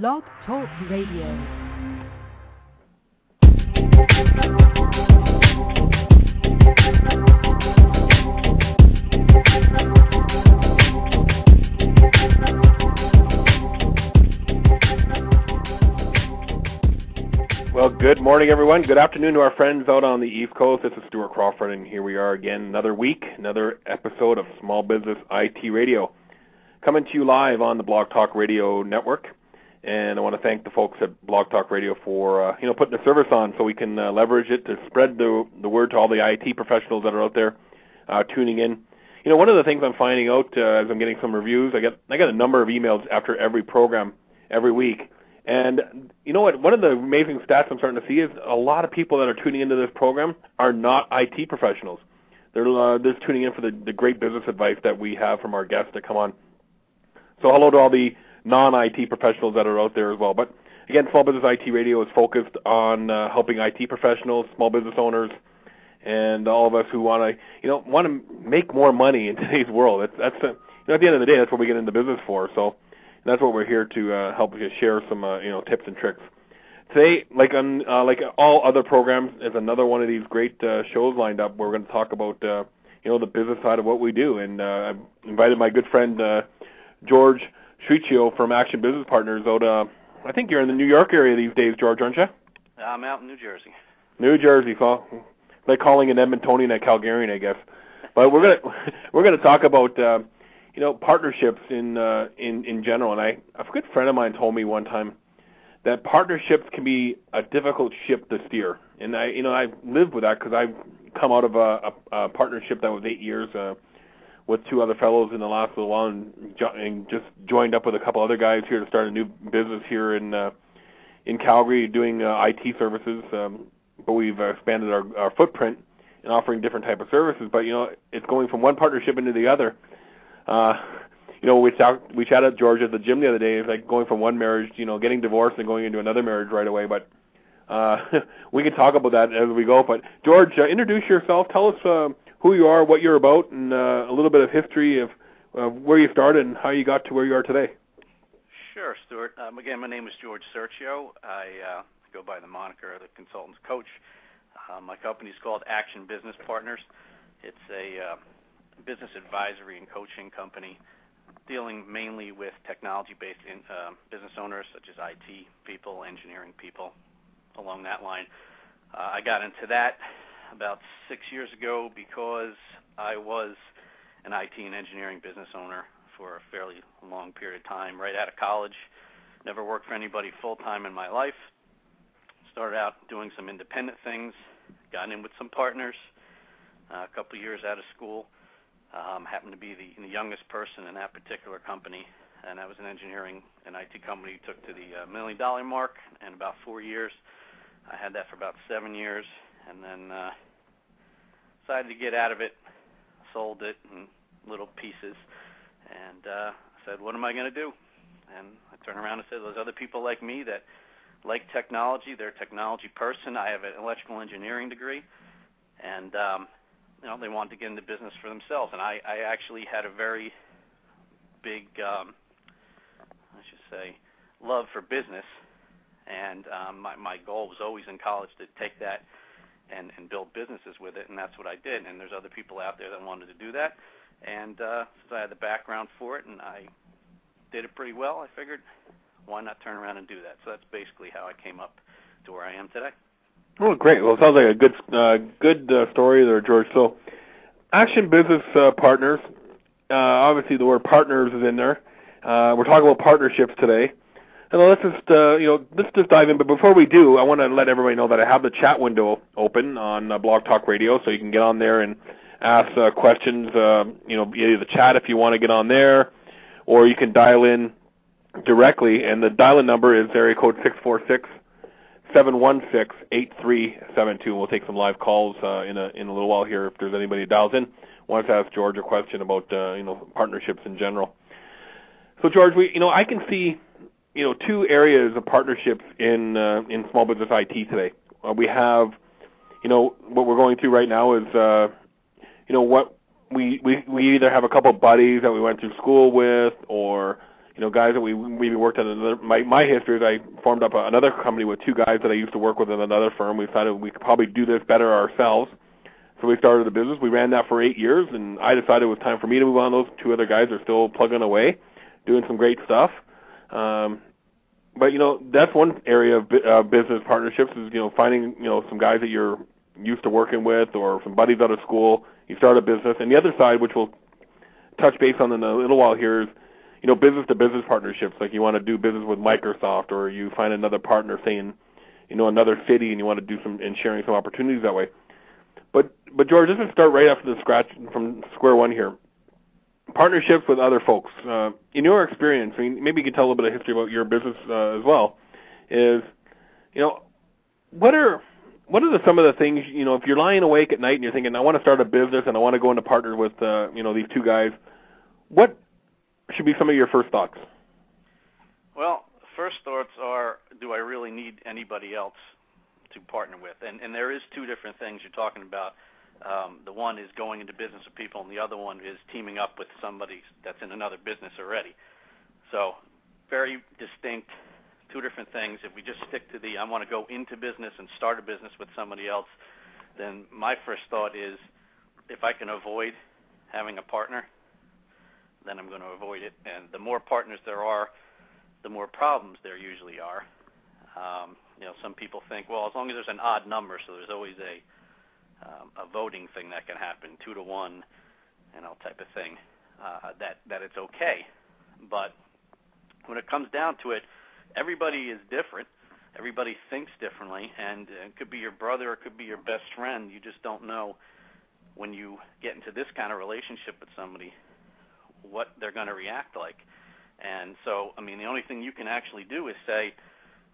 Blog Talk Radio. Well, good morning, everyone. Good afternoon to our friends out on the East Coast. This is Stuart Crawford, and here we are again, another week, another episode of Small Business IT Radio, coming to you live on the Blog Talk Radio network. And I want to thank the folks at Blog Talk Radio for uh, you know putting the service on so we can uh, leverage it to spread the the word to all the IT professionals that are out there uh, tuning in. You know, one of the things I'm finding out uh, as I'm getting some reviews, I get I get a number of emails after every program every week and you know what? One of the amazing stats I'm starting to see is a lot of people that are tuning into this program are not IT professionals. They're uh, just tuning in for the, the great business advice that we have from our guests that come on. So hello to all the non-IT professionals that are out there as well. But again, Small Business IT Radio is focused on uh, helping IT professionals, small business owners, and all of us who want to, you know, want to make more money in today's world. That's that's uh, you know, at the end of the day, that's what we get into business for. So that's what we're here to uh, help you share some uh, you know tips and tricks. Today, like on uh, like all other programs, is another one of these great uh, shows lined up. Where we're going to talk about uh, you know the business side of what we do, and uh, I've invited my good friend uh, George Sierchio from Action Business Partners out. Uh, I think you're in the New York area these days, George, aren't you? I'm out in New Jersey. New Jersey, so like calling an Edmontonian a Calgarian, I guess. But we're gonna we're gonna talk about. Uh, you know partnerships in uh, in in general. And I a good friend of mine told me one time that partnerships can be a difficult ship to steer. And I you know I've lived with that because I've come out of a, a, a partnership that was eight years. Uh, with two other fellows in the last little while, and, jo- and just joined up with a couple other guys here to start a new business here in uh, in Calgary, doing uh, IT services. Um, but we've expanded our, our footprint and offering different type of services. But you know, it's going from one partnership into the other uh, you know, we talked, we chatted George at the gym the other day. It's like going from one marriage, you know, getting divorced and going into another marriage right away. But uh, we can talk about that as we go. But George, uh, introduce yourself. Tell us uh, who you are, what you're about, and uh, a little bit of history of uh, where you started and how you got to where you are today. Sure, Stuart. Um, again, my name is George Sierchio. I uh, go by the moniker of the consultant's coach. Uh, my company is called Action Business Partners. It's a uh, business advisory and coaching company dealing mainly with technology-based uh, business owners such as IT people, engineering people, along that line. Uh, I got into that about six years ago because I was an IT and engineering business owner for a fairly long period of time right out of college. Never worked for anybody full time in my life. Started out doing some independent things, got in with some partners. Uh, a couple years out of school, um, happened to be the, youngest person in that particular company, and I was an engineering and IT company took to the uh, million dollar mark in about four years. I had that for about seven years, and then uh, decided to get out of it, sold it in little pieces, and uh, said, "What am I going to do?" And I turned around and said, "There's other people like me that like technology. They're a technology person. I have an electrical engineering degree, and um, you know they wanted to get into business for themselves, and I, I actually had a very big, um, I should say, love for business, and um, my my goal was always in college to take that and build businesses with it, and that's what I did. And there's other people out there that wanted to do that, and uh, since I had the background for it, and I did it pretty well, I figured why not turn around and do that. So that's basically how I came up to where I am today. Oh, great. Well, it sounds like a good uh, good uh, story there, George. So, Action Business uh, Partners. Uh, obviously, the word partners is in there. Uh, we're talking about partnerships today. And let's just uh, you know let's just dive in. But before we do, I want to let everybody know that I have the chat window open on uh, Blog Talk Radio, so you can get on there and ask uh, questions. Uh, you know, either the chat if you want to get on there, or you can dial in directly. And the dial-in number is area code six four six seven one six eight three seven two. 716-8372. We'll take some live calls uh, in a in a little while here if there's anybody who dials in wants to ask George a question about uh, you know partnerships in general. So George, we you know I can see you know two areas of partnerships in uh, in small business IT today. Uh, we have you know what we're going through right now is uh, you know what we, we we either have a couple of buddies that we went through school with or you know, guys that we we worked at another. My my history is I formed up a, another company with two guys that I used to work with in another firm. We decided we could probably do this better ourselves. So we started the business. We ran that for eight years, and I decided it was time for me to move on. Those two other guys are still plugging away, doing some great stuff. Um, but you know, that's one area of uh, business partnerships is you know finding you know some guys that you're used to working with or some buddies out of school. You start a business, and the other side, which we'll touch base on in a little while here, is you know business to business partnerships. Like you want to do business with Microsoft, or you find another partner saying, you know, another city, and you want to do some and sharing some opportunities that way. But but George, let's start right after the scratch from square one here. Partnerships with other folks. Uh, in your experience, I mean, maybe you could tell a little bit of history about your business uh, as well. Is you know what are what are the, some of the things you know if you're lying awake at night and you're thinking I want to start a business and I want to go into partner with uh, you know these two guys, what should be some of your first thoughts? Well, first thoughts are, do I really need anybody else to partner with? And and there is two different things you're talking about. Um, the one is going into business with people, and the other one is teaming up with somebody that's in another business already. So very distinct, two different things. If we just stick to the I want to go into business and start a business with somebody else, then my first thought is if I can avoid having a partner, then I'm going to avoid it. And the more partners there are, the more problems there usually are. Um, you know, some people think, well, as long as there's an odd number, so there's always a a voting thing that can happen, two to one, you know, type of thing, uh, that that it's okay. But when it comes down to it, everybody is different. Everybody thinks differently, and it could be your brother, it could be your best friend. You just don't know when you get into this kind of relationship with somebody what they're going to react like. And so, I mean, the only thing you can actually do is say,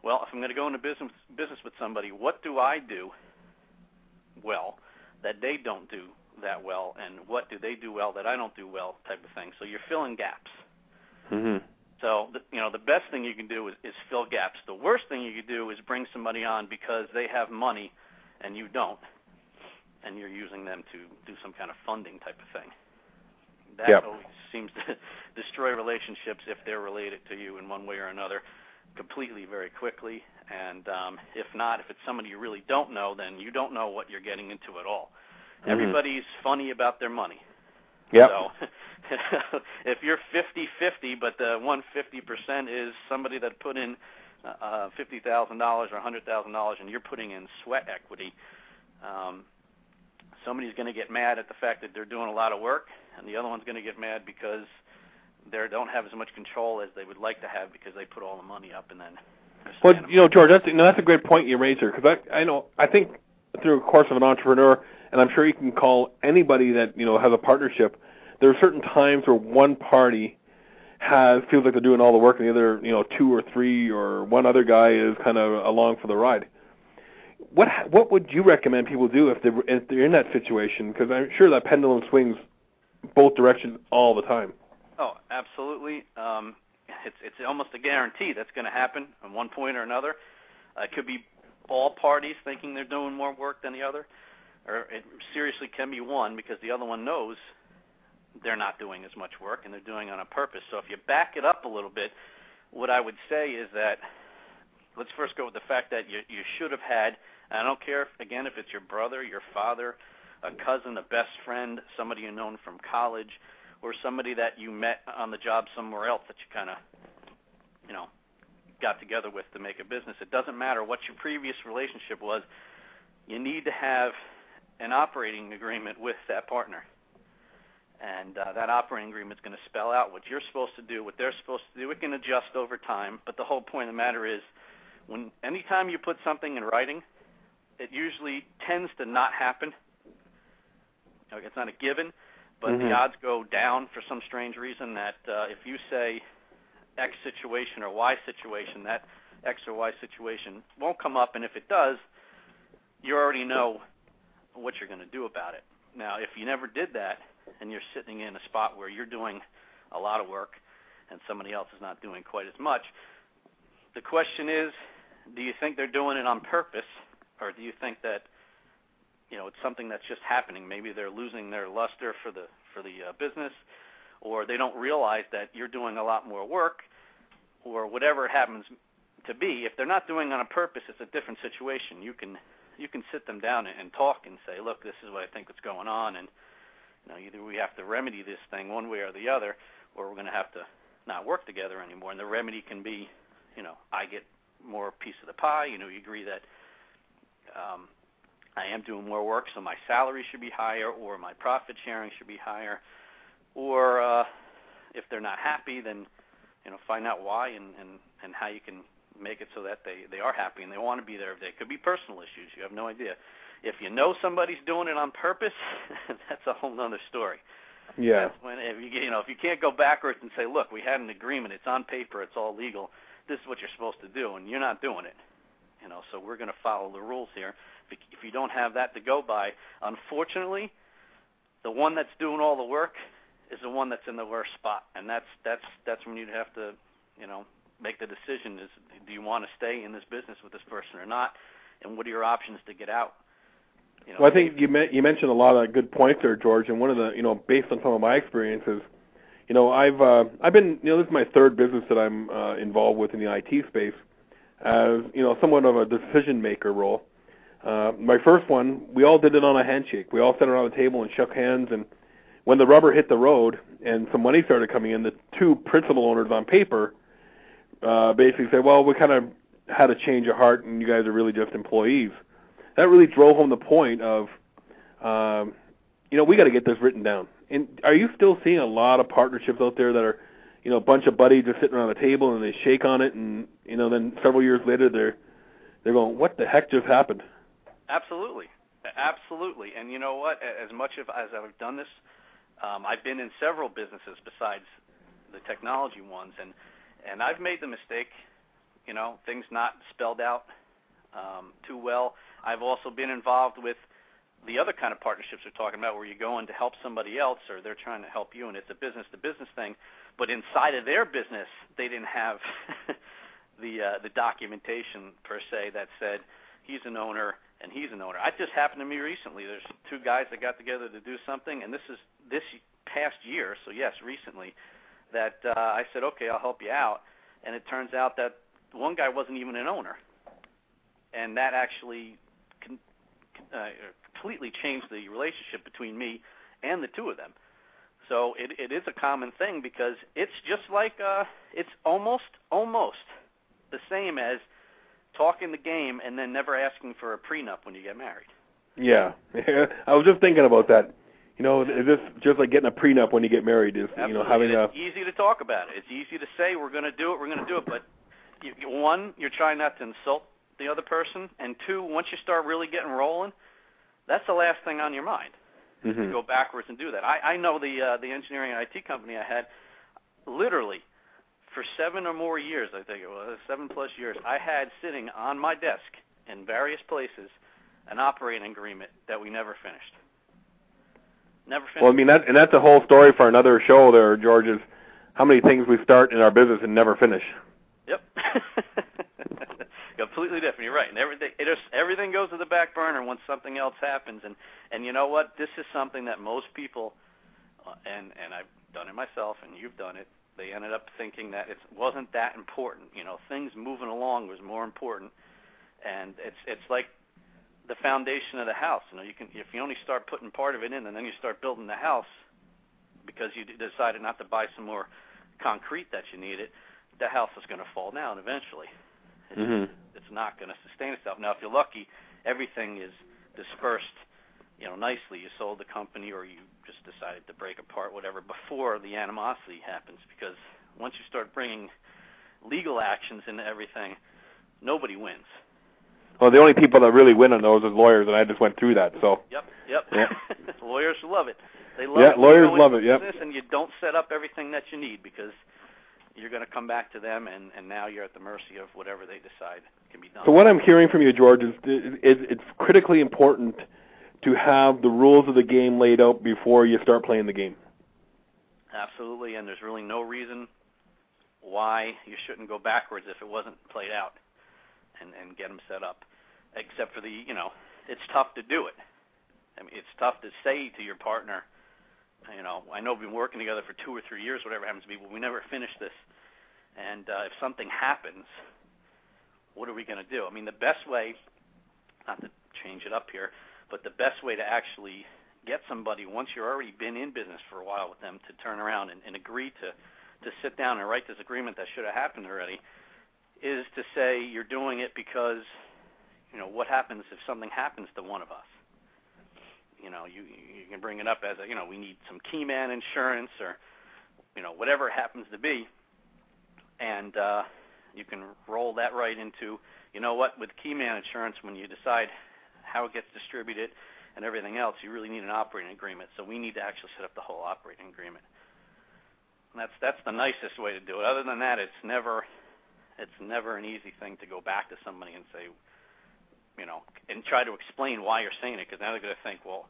well, if I'm going to go into business business with somebody, what do I do well that they don't do that well, and what do they do well that I don't do well, type of thing. So you're filling gaps. Mm-hmm. So the, you know the best thing you can do is, is fill gaps. The worst thing you can do is bring somebody on because they have money and you don't, and you're using them to do some kind of funding type of thing. That yep. always seems to destroy relationships if they're related to you in one way or another completely very quickly. And um, if not, if it's somebody you really don't know, then you don't know what you're getting into at all. Mm-hmm. Everybody's funny about their money. Yep. So if you're 50-50, but the one 50% is somebody that put in uh, $50,000 or $100,000 and you're putting in sweat equity, um, somebody's going to get mad at the fact that they're doing a lot of work, and the other one's going to get mad because they don't have as much control as they would like to have because they put all the money up and then. Well, you know, George, that's know, that's a great point you raised here because I I know I think through the course of an entrepreneur, and I'm sure you can call anybody that you know has a partnership. There are certain times where one party has feels like they're doing all the work, and the other, you know, two or three or one other guy is kind of along for the ride. What what would you recommend people do if they're if they're in that situation? Because I'm sure that pendulum swings both directions all the time. Oh, absolutely. Um, it's it's almost a guarantee that's going to happen at one point or another. Uh, it could be all parties thinking they're doing more work than the other, or it seriously can be one because the other one knows they're not doing as much work and they're doing it on a purpose. So if you back it up a little bit, what I would say is that let's first go with the fact that you you should have had. I don't care if, again if it's your brother, your father, a cousin, a best friend, somebody you known from college or somebody that you met on the job somewhere else that you kind of, you know, got together with to make a business. It doesn't matter what your previous relationship was. You need to have an operating agreement with that partner. And uh, that operating agreement is going to spell out what you're supposed to do, what they're supposed to do. It can adjust over time, but the whole point of the matter is, when anytime you put something in writing, it usually tends to not happen. Okay, it's not a given, but mm-hmm. the odds go down for some strange reason that uh, if you say X situation or Y situation, that X or Y situation won't come up, and if it does, you already know what you're going to do about it. Now, if you never did that, and you're sitting in a spot where you're doing a lot of work and somebody else is not doing quite as much, the question is, do you think they're doing it on purpose, or do you think that you know it's something that's just happening. Maybe they're losing their luster for the for the uh, business, or they don't realize that you're doing a lot more work or whatever it happens to be, if they're not doing it on a purpose, it's a different situation. You can you can sit them down and, and talk and say, look, this is what I think is going on, and you know either we have to remedy this thing one way or the other, or we're going to have to not work together anymore. And the remedy can be, you know, I get more piece of the pie. You know, you agree that um, I am doing more work, so my salary should be higher, or my profit sharing should be higher, or uh, if they're not happy, then you know find out why and and and how you can make it so that they they are happy and they want to be there. They could be personal issues. You have no idea. If you know somebody's doing it on purpose, that's a whole other story. Yeah. That's when if you you know if you can't go backwards and say, look, we had an agreement. It's on paper. It's all legal. This is what you're supposed to do, and you're not doing it. You know, so we're going to follow the rules here. If, you don't have that to go by, unfortunately, the one that's doing all the work is the one that's in the worst spot, and that's that's that's when you'd have to, you know, make the decision: is do you want to stay in this business with this person or not, and what are your options to get out? You know, well, I think you me- you mentioned a lot of good points there, George, and one of the you know based on some of my experiences, you know I've uh, I've been you know this is my third business that I'm uh, involved with in the IT space, as you know somewhat of a decision maker role. Uh, my first one, we all did it on a handshake. We all sat around the table and shook hands and when the rubber hit the road and some money started coming in, the two principal owners on paper uh, basically said, "Well, we kind of had a change of heart, and you guys are really just employees." That really drove home the point of, um, you know, we got to get this written down. And are you still seeing a lot of partnerships out there that are, you know, a bunch of buddies just sitting around a table and they shake on it, and you know, then several years later they're they're going, "What the heck just happened?" Absolutely, absolutely. And you know what? As much as I've done this um, I've been in several businesses besides the technology ones, and and I've made the mistake, you know, things not spelled out um, too well. I've also been involved with the other kind of partnerships we're talking about, where you go in to help somebody else, or they're trying to help you, and it's a business-to-business thing. But inside of their business, they didn't have the uh, the documentation per se that said he's an owner and he's an owner. It just happened to me recently. There's two guys that got together to do something, and this is this past year, so yes, recently, that uh, I said, okay, I'll help you out, and it turns out that one guy wasn't even an owner, and that actually con- uh, completely changed the relationship between me and the two of them. So it, it is a common thing because it's just like uh, it's almost almost the same as talking the game and then never asking for a prenup when you get married. Yeah, I was just thinking about that. You know, is this just like getting a prenup when you get married? Is Absolutely. you know having it's a easy to talk about it. It's easy to say we're going to do it, we're going to do it, but you, one, you're trying not to insult the other person, and two, once you start really getting rolling, that's the last thing on your mind. Mm-hmm. To go backwards and do that. I, I know the uh, the engineering and IT company I had, literally, for seven or more years, I think it was seven plus years, I had sitting on my desk in various places an operating agreement that we never finished. Never finished. Well, I mean that, and that's a whole story for another show. There, George, is how many things we start in our business and never finish. Yep. Completely different. You're right. And everything it is, everything goes to the back burner once something else happens. And and you know what? This is something that most people, uh, and and I've done it myself, and you've done it. They ended up thinking that it wasn't that important. You know, things moving along was more important. And it's it's like the foundation of the house. You know, you can if you only start putting part of it in, and then you start building the house because you decided not to buy some more concrete that you needed, the house is going to fall down eventually. It's, mm-hmm. it's not going to sustain itself. Now, if you're lucky, everything is dispersed, you know, nicely. You sold the company, or you just decided to break apart, whatever, before the animosity happens. Because once you start bringing legal actions into everything, nobody wins. Well, the only people that really win on those is lawyers, and I just went through that. So. Yep. Yep. Yeah. lawyers love it. They love yeah, it. lawyers love it. Yep. And you don't set up everything that you need because you're going to come back to them, and and now you're at the mercy of whatever they decide can be done. So what I'm hearing from you, George, is, is it's critically important to have the rules of the game laid out before you start playing the game. Absolutely, and there's really no reason why you shouldn't go backwards if it wasn't played out, and and get them set up except for the you know it's tough to do it. I mean, it's tough to say to your partner, you know, I know we've been working together for two or three years, whatever happens to be, but we never finished this. And uh, if something happens, what are we going to do? I mean, the best way, not to change it up here, but the best way to actually get somebody once you're already been in business for a while with them to turn around and, and agree to to sit down and write this agreement that should have happened already is to say you're doing it because you know what happens if something happens to one of us? You know you you can bring it up as a you know we need some key man insurance or you know whatever it happens to be and uh you can roll that right into you know what with key man insurance when you decide how it gets distributed and everything else you really need an operating agreement so we need to actually set up the whole operating agreement and that's that's the nicest way to do it other than that it's never it's never an easy thing to go back to somebody and say you know, and try to explain why you're saying it, because now they're going to think, well,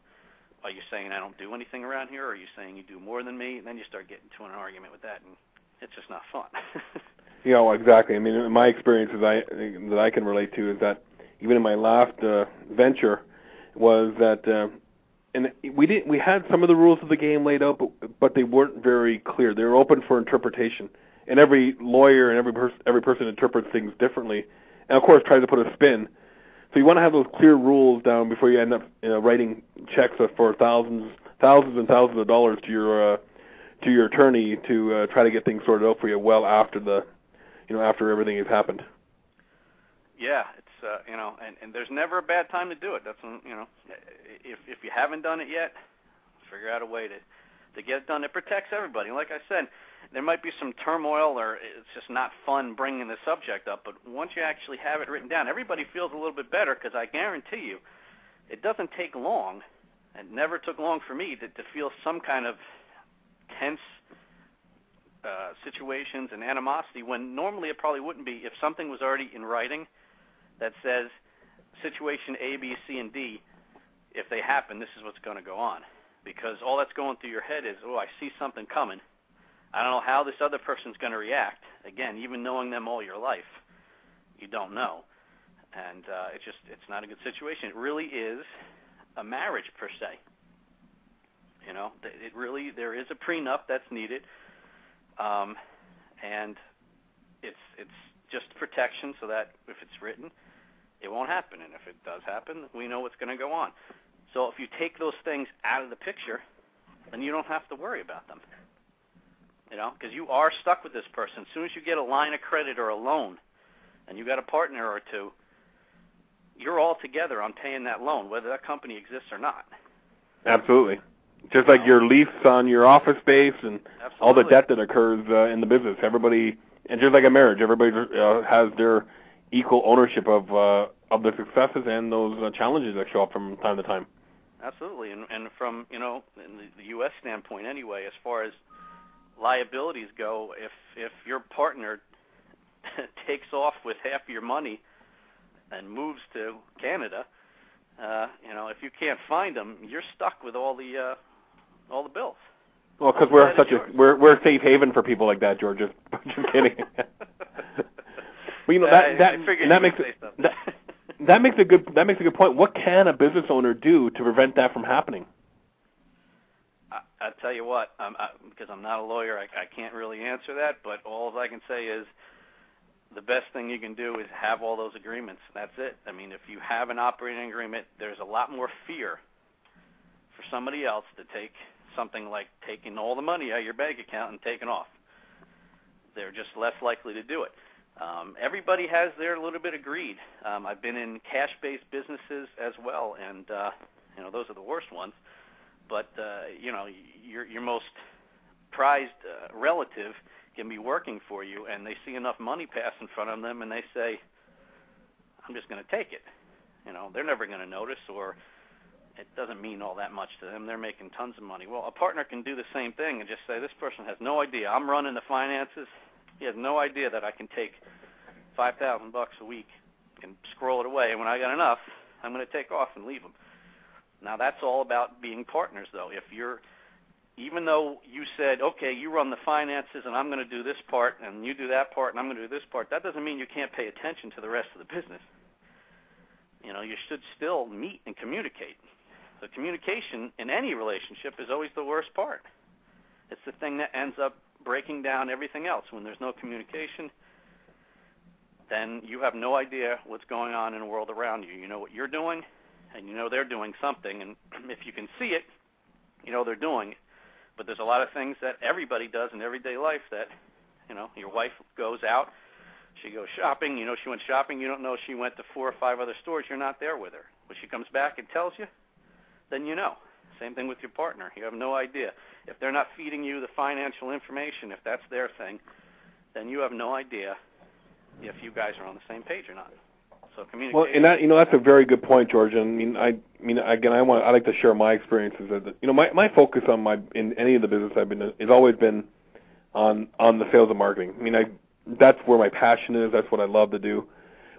are you saying I don't do anything around here, or are you saying you do more than me? And then you start getting to an argument with that, and it's just not fun. you know, exactly. I mean, my experiences I that I can relate to is that even in my last uh, venture was that. Uh, and we didn't we had some of the rules of the game laid out but but they weren't very clear they were open for interpretation and every lawyer and every person every person interprets things differently and of course tries to put a spin so you want to have those clear rules down before you end up you know, writing checks for thousands, thousands and thousands of dollars to your uh, to your attorney to uh, try to get things sorted out for you well after the, you know, after everything has happened. Yeah, uh, you know, and and there's never a bad time to do it. That's you know, if if you haven't done it yet, figure out a way to to get it done. It protects everybody. Like I said, there might be some turmoil or it's just not fun bringing the subject up, but once you actually have it written down, everybody feels a little bit better because I guarantee you, it doesn't take long. It never took long for me to, to feel some kind of tense uh, situations and animosity when normally it probably wouldn't be if something was already in writing that says situation A, B, C, and D. If they happen, this is what's going to go on because all that's going through your head is, oh, I see something coming I don't know how this other person's going to react. Again, even knowing them all your life, you don't know, and uh, it's just it's not a good situation. It really is a marriage per se. You know, it really there is a prenup that's needed, um, and it's it's just protection so that if it's written, it won't happen, and if it does happen, we know what's going to go on. So if you take those things out of the picture, then you don't have to worry about them you know, because you are stuck with this person. As soon as you get a line of credit or a loan, and you got a partner or two, you're all together on paying that loan, whether that company exists or not. Absolutely. Just like your lease on your office space and Absolutely. all the debt that occurs uh, in the business. Everybody, and just like a marriage, everybody uh, has their equal ownership of uh, of the successes and those uh, challenges that show up from time to time. Absolutely, and and from you know in the, the U.S. standpoint anyway, as far as liabilities go, if if your partner takes off with half your money and moves to Canada, uh, you know, if you can't find them, you're stuck with all the uh, all the bills. Well, because we're such a we're we're a safe haven for people like that, George. Just, just kidding. well, you know that that that makes that, that makes a good that makes a good point. What can a business owner do to prevent that from happening? I tell you what, um, I, because I'm not a lawyer, I, I can't really answer that. But all I can say is the best thing you can do is have all those agreements. That's it. I mean, if you have an operating agreement, there's a lot more fear for somebody else to take something like taking all the money out of your bank account and taking off. They're just less likely to do it. Um, everybody has their little bit of greed. Um, I've been in cash-based businesses as well, and uh, you know those are the worst ones. But uh, you know your your most prized uh, relative can be working for you, and they see enough money pass in front of them, and they say, "I'm just going to take it." You know, they're never going to notice, or it doesn't mean all that much to them. They're making tons of money. Well, a partner can do the same thing and just say, "This person has no idea. I'm running the finances. He has no idea that I can take five thousand bucks a week and scroll it away, and when I got enough, I'm going to take off and leave them." Now that's all about being partners, though. If you're, even though you said, okay, you run the finances and I'm going to do this part and you do that part and I'm going to do this part, that doesn't mean you can't pay attention to the rest of the business. You know, you should still meet and communicate. The communication in any relationship is always the worst part. It's the thing that ends up breaking down everything else. When there's no communication, then you have no idea what's going on in the world around you. You know what you're doing, and you know they're doing something. And if you can see it, you know they're doing it. But there's a lot of things that everybody does in everyday life that, you know, your wife goes out, she goes shopping. You know she went shopping. You don't know she went to four or five other stores. You're not there with her. When she comes back and tells you, then you know. Same thing with your partner. You have no idea. If they're not feeding you the financial information, if that's their thing, then you have no idea if you guys are on the same page or not. So communication. Well, and that you know that's a very good point, George. And I mean, I, I mean, again, I want I like to share my experiences. That you know, my my focus on my in any of the business I've been in has always been on on the sales and marketing. I mean, I that's where my passion is. That's what I love to do.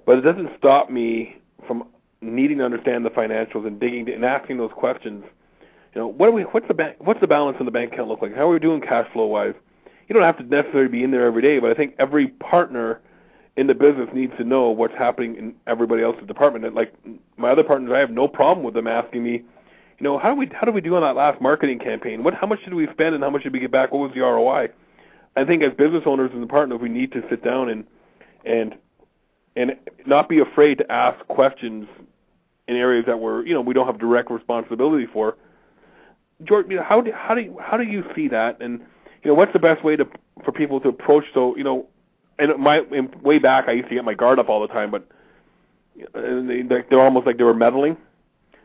But it doesn't stop me from needing to understand the financials and digging and asking those questions. You know, what are we? What's the bank? What's the balance in the bank account look like? How are we doing cash flow wise? You don't have to necessarily be in there every day, but I think every partner in the business needs to know what's happening in everybody else's department. And like my other partners, I have no problem with them asking me, you know, how do we how do we do on that last marketing campaign? What how much did we spend and how much did we get back? What was the ROI? I think as business owners and partners, we need to sit down and and and not be afraid to ask questions in areas that we're you know we don't have direct responsibility for. George, you know, how do how do you, how do you see that? And you know, what's the best way to for people to approach? So you know, and my in, way back, I used to get my guard up all the time, but and they, they're almost like they were meddling.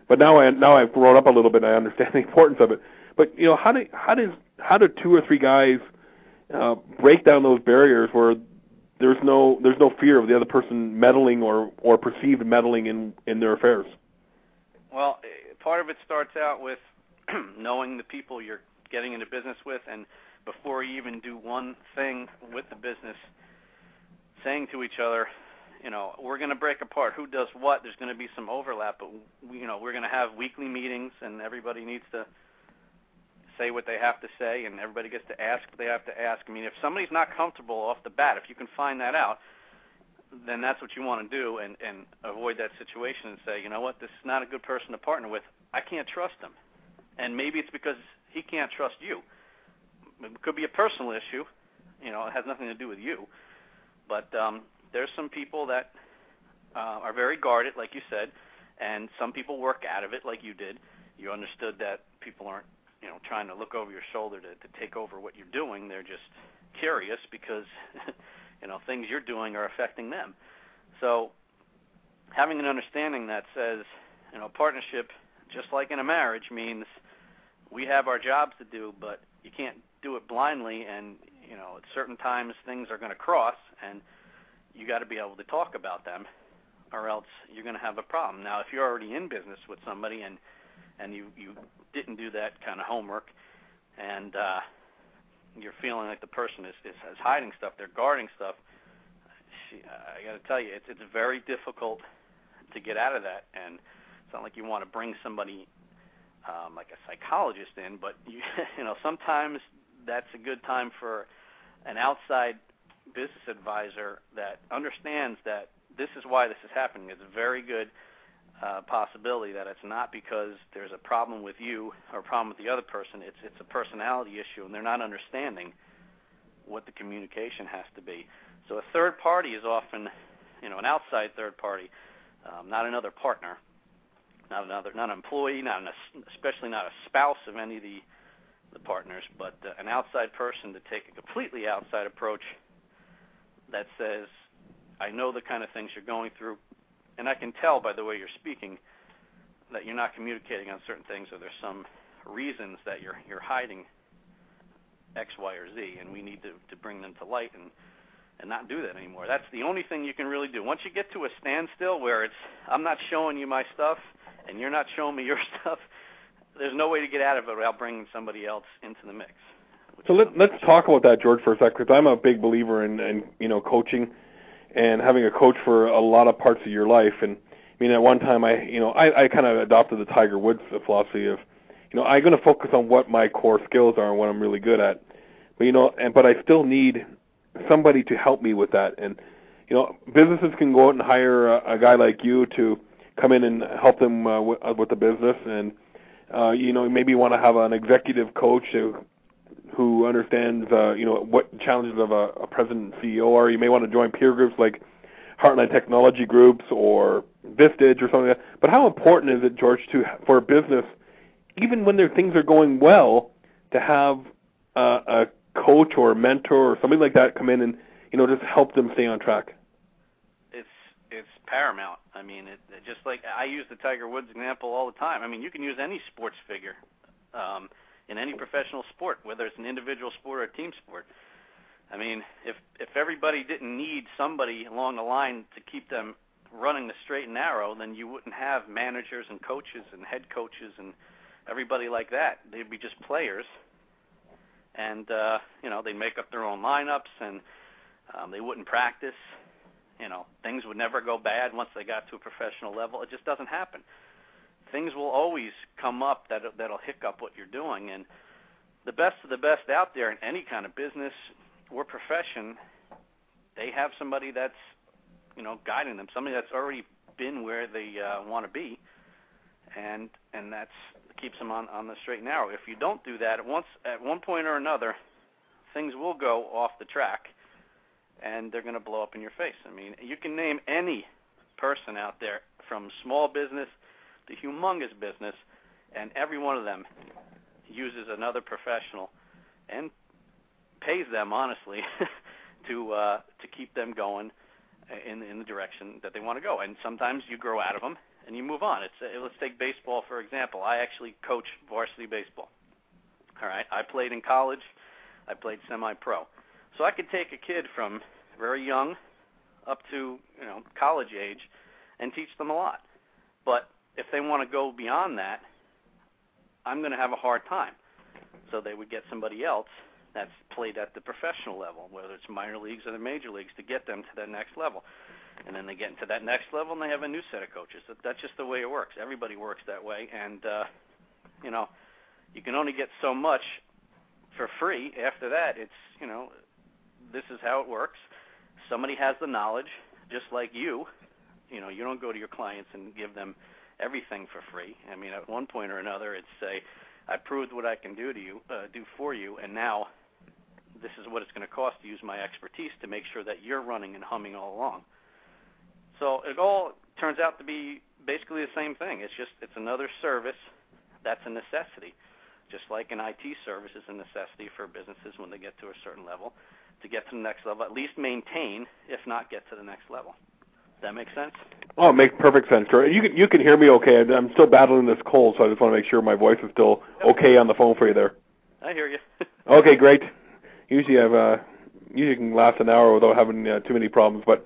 But now I now I've grown up a little bit. and I understand the importance of it. But you know, how do how does how do two or three guys uh, break down those barriers where there's no there's no fear of the other person meddling or or perceived meddling in in their affairs? Well, part of it starts out with knowing the people you're getting into business with, and before you even do one thing with the business, saying to each other, you know, we're going to break apart. Who does what? There's going to be some overlap, but we, you know, we're going to have weekly meetings, and everybody needs to say what they have to say, and everybody gets to ask what they have to ask. I mean, if somebody's not comfortable off the bat, if you can find that out, then that's what you want to do, and and avoid that situation and say, you know what, this is not a good person to partner with. I can't trust him, and maybe it's because he can't trust you. It could be a personal issue, you know, it has nothing to do with you, but um, there's some people that uh, are very guarded, like you said, and some people work out of it, like you did. You understood that people aren't you know trying to look over your shoulder to, to take over what you're doing. They're just curious because you know things you're doing are affecting them. So having an understanding that says you know partnership, just like in a marriage, means we have our jobs to do, but you can't do it blindly. And you know at certain times things are going to cross, and you got to be able to talk about them, or else you're going to have a problem. Now, if you're already in business with somebody and and you you didn't do that kind of homework, and uh, you're feeling like the person is, is, is hiding stuff, they're guarding stuff. She, I got to tell you, it's it's very difficult to get out of that, and it's not like you want to bring somebody um, like a psychologist in, but you you know sometimes that's a good time for an outside business advisor that understands that this is why this is happening. It's a very good uh, possibility that it's not because there's a problem with you or a problem with the other person. It's it's a personality issue, and they're not understanding what the communication has to be. So a third party is often, you know, an outside third party, um, not another partner, not another, not an employee, not an, especially not a spouse of any of the the partners, but uh, an outside person to take a completely outside approach that says, I know the kind of things you're going through and I can tell by the way you're speaking that you're not communicating on certain things, or there's some reasons that you're you're hiding X, Y, or Z, and we need to to bring them to light and and not do that anymore. That's the only thing you can really do. Once you get to a standstill where it's I'm not showing you my stuff and you're not showing me your stuff, there's no way to get out of it without bringing somebody else into the mix. So let, let's talk about that, George, for a sec, because I'm a big believer in, in you know coaching and having a coach for a lot of parts of your life. And I mean, at one time, I you know I, I kind of adopted the Tiger Woods philosophy of, you know, I'm going to focus on what my core skills are and what I'm really good at. But you know, and but I still need somebody to help me with that. And you know, businesses can go out and hire a, a guy like you to come in and help them uh, with, uh, with the business. And uh, you know, maybe you want to have an executive coach who who understands uh, you know what challenges of a, a president and CEO are. You may want to join peer groups like Heartland Technology Groups or Vistage or something like that. But how important is it, George, to for a business, even when their things are going well, to have uh, a coach or mentor or something like that come in and you know just help them stay on track? It's it's paramount. I mean, it, it just like I use the Tiger Woods example all the time. I mean, you can use any sports figure um, in any professional sport, whether it's an individual sport or a team sport. I mean, if if everybody didn't need somebody along the line to keep them running the straight and narrow, then you wouldn't have managers and coaches and head coaches and everybody like that. They'd be just players, and uh, you know they'd make up their own lineups and um, they wouldn't practice. You know, things would never go bad once they got to a professional level. It just doesn't happen. Things will always come up that that'll hiccup what you're doing, and the best of the best out there in any kind of business or profession, they have somebody that's you know guiding them, somebody that's already been where they uh, want to be, and and that's keeps them on on the straight and narrow. If you don't do that, at once at one point or another, things will go off the track, and they're going to blow up in your face. I mean, you can name any person out there from small business to humongous business, and every one of them uses another professional and pays them honestly to uh, to keep them going in in the direction that they want to go. And sometimes you grow out of them and you move on. It's uh, let's take baseball for example. I actually coach varsity baseball. All right, I played in college. I played semi-pro. So I could take a kid from very young up to you know college age and teach them a lot. But if they want to go beyond that, I'm going to have a hard time. So they would get somebody else that's played at the professional level, whether it's minor leagues or the major leagues, to get them to that next level. And then they get into that next level, and they have a new set of coaches. That's just the way it works. Everybody works that way, and uh, you know, you can only get so much for free. After that, it's you know, this is how it works. Somebody has the knowledge, just like you. You know, you don't go to your clients and give them everything for free. I mean, at one point or another, it's say, I proved what I can do to you, uh, do for you, and now this is what it's going to cost to use my expertise to make sure that you're running and humming all along. So it all turns out to be basically the same thing. It's just it's another service that's a necessity. Just like an IT service is a necessity for businesses when they get to a certain level, to get to the next level, at least maintain, if not get to the next level. Does that make sense? Oh, it makes perfect sense. You can you can hear me okay. I'm still battling this cold, so I just want to make sure my voice is still okay on the phone for you there. I hear you. okay, great usually I've uh, usually can last an hour without having uh, too many problems. But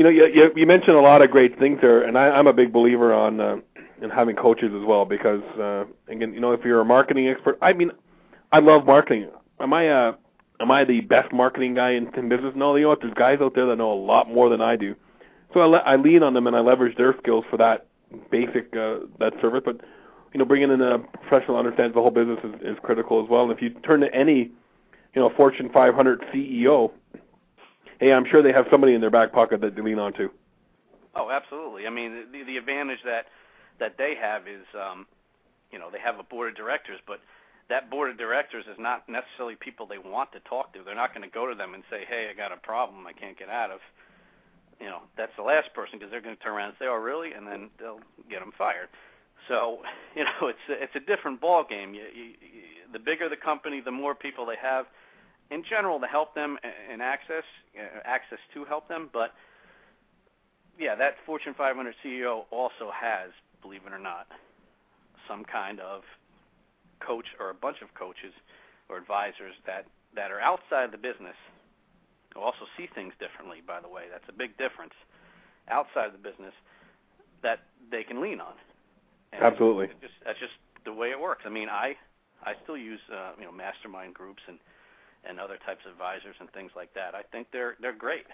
you know, you, you you mentioned a lot of great things there, and I, I'm a big believer on uh, in having coaches as well because uh, again, you know, if you're a marketing expert, I mean, I love marketing. Am I uh am I the best marketing guy in, in business? No, you know what? There's guys out there that know a lot more than I do. So I, le- I lean on them and I leverage their skills for that basic uh, that service. But you know, bringing in a professional who understands the whole business is, is critical as well. And if you turn to any you know, Fortune 500 CEO, hey, I'm sure they have somebody in their back pocket that they lean on to. Oh, absolutely. I mean, the the advantage that that they have is, um, you know, they have a board of directors, but that board of directors is not necessarily people they want to talk to. They're not going to go to them and say, "Hey, I got a problem I can't get out of." You know, that's the last person because they're going to turn around and say, "Oh, really?" and then they'll get them fired. So, you know, it's a, it's a different ball game. You, you, you, the bigger the company, the more people they have, in general to help them and access uh, access to help them. But yeah, that Fortune 500 CEO also has, believe it or not, some kind of coach or a bunch of coaches or advisors that that are outside the business who also see things differently. By the way, that's a big difference. Outside of the business, that they can lean on. And Absolutely. Just, that's just the way it works. I mean, I I still use uh, you know mastermind groups and and other types of advisors and things like that. I think they're they're great.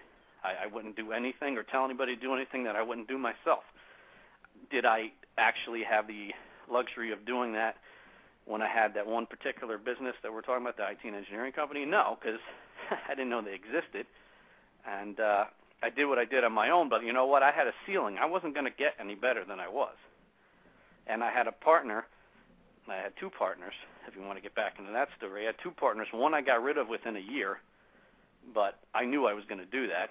I, I wouldn't do anything or tell anybody to do anything that I wouldn't do myself. Did I actually have the luxury of doing that when I had that one particular business that we're talking about, the IT and engineering company? No, because I didn't know they existed, and uh, I did what I did on my own. But you know what? I had a ceiling. I wasn't going to get any better than I was, and I had a partner I had two partners. If you want to get back into that story, I had two partners. One I got rid of within a year, but I knew I was going to do that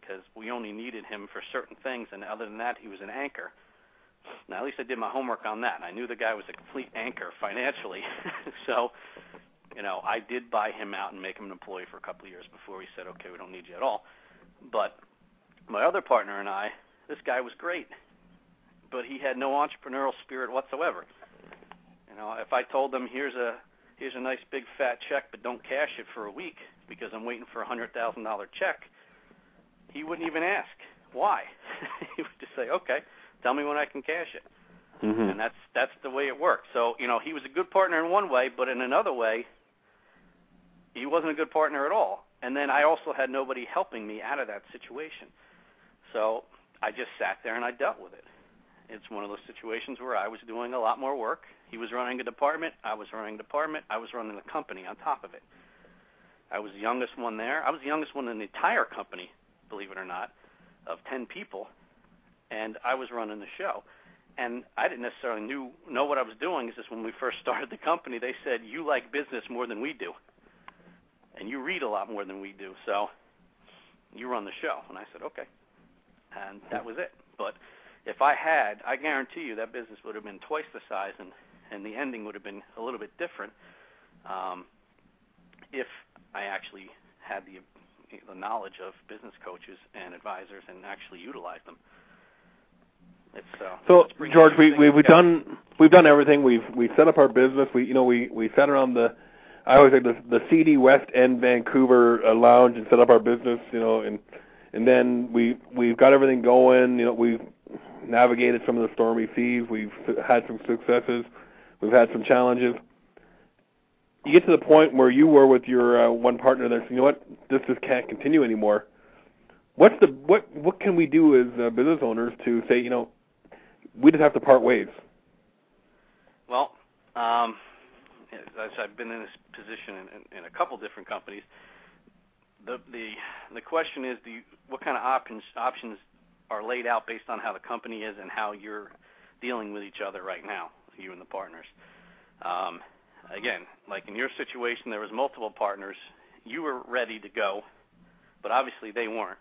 because we only needed him for certain things, and other than that, he was an anchor. Now, at least I did my homework on that, I knew the guy was a complete anchor financially. so, you know, I did buy him out and make him an employee for a couple of years before we said, okay, we don't need you at all. But my other partner and I, this guy was great, but he had no entrepreneurial spirit whatsoever. You know, if I told him here's a here's a nice big fat check, but don't cash it for a week because I'm waiting for a hundred thousand dollar check, he wouldn't even ask why. he would just say, okay, tell me when I can cash it. Mm-hmm. And that's that's the way it worked. So you know, he was a good partner in one way, but in another way, he wasn't a good partner at all. And then I also had nobody helping me out of that situation. So I just sat there and I dealt with it. It's one of those situations where I was doing a lot more work. He was running a department. I was running a department. I was running the company on top of it. I was the youngest one there. I was the youngest one in the entire company, believe it or not, of 10 people, and I was running the show. And I didn't necessarily knew know what I was doing. Is just when we first started the company, they said you like business more than we do, and you read a lot more than we do. So you run the show. And I said okay, and that was it. But if I had, I guarantee you that business would have been twice the size, and and the ending would have been a little bit different. Um, if I actually had the the knowledge of business coaches and advisors and actually utilized them. It's, uh, so George, we, we we've together. done we've done everything. We've we've set up our business. We you know we we sat around the I always say the the CD West End Vancouver uh, lounge and set up our business. You know and and then we we've got everything going. You know we've navigated some of the stormy seas. We've had some successes. We've had some challenges. You get to the point where you were with your uh, one partner saying, you know what, this just can't continue anymore. What's the what what can we do as uh, business owners to say, you know, we just have to part ways? Well, um, as I've been in this position in, in, in a couple different companies, the the the question is, do you, what kind of options options are laid out based on how the company is and how you're dealing with each other right now, you and the partners. Um, again, like in your situation, there was multiple partners. You were ready to go, but obviously they weren't.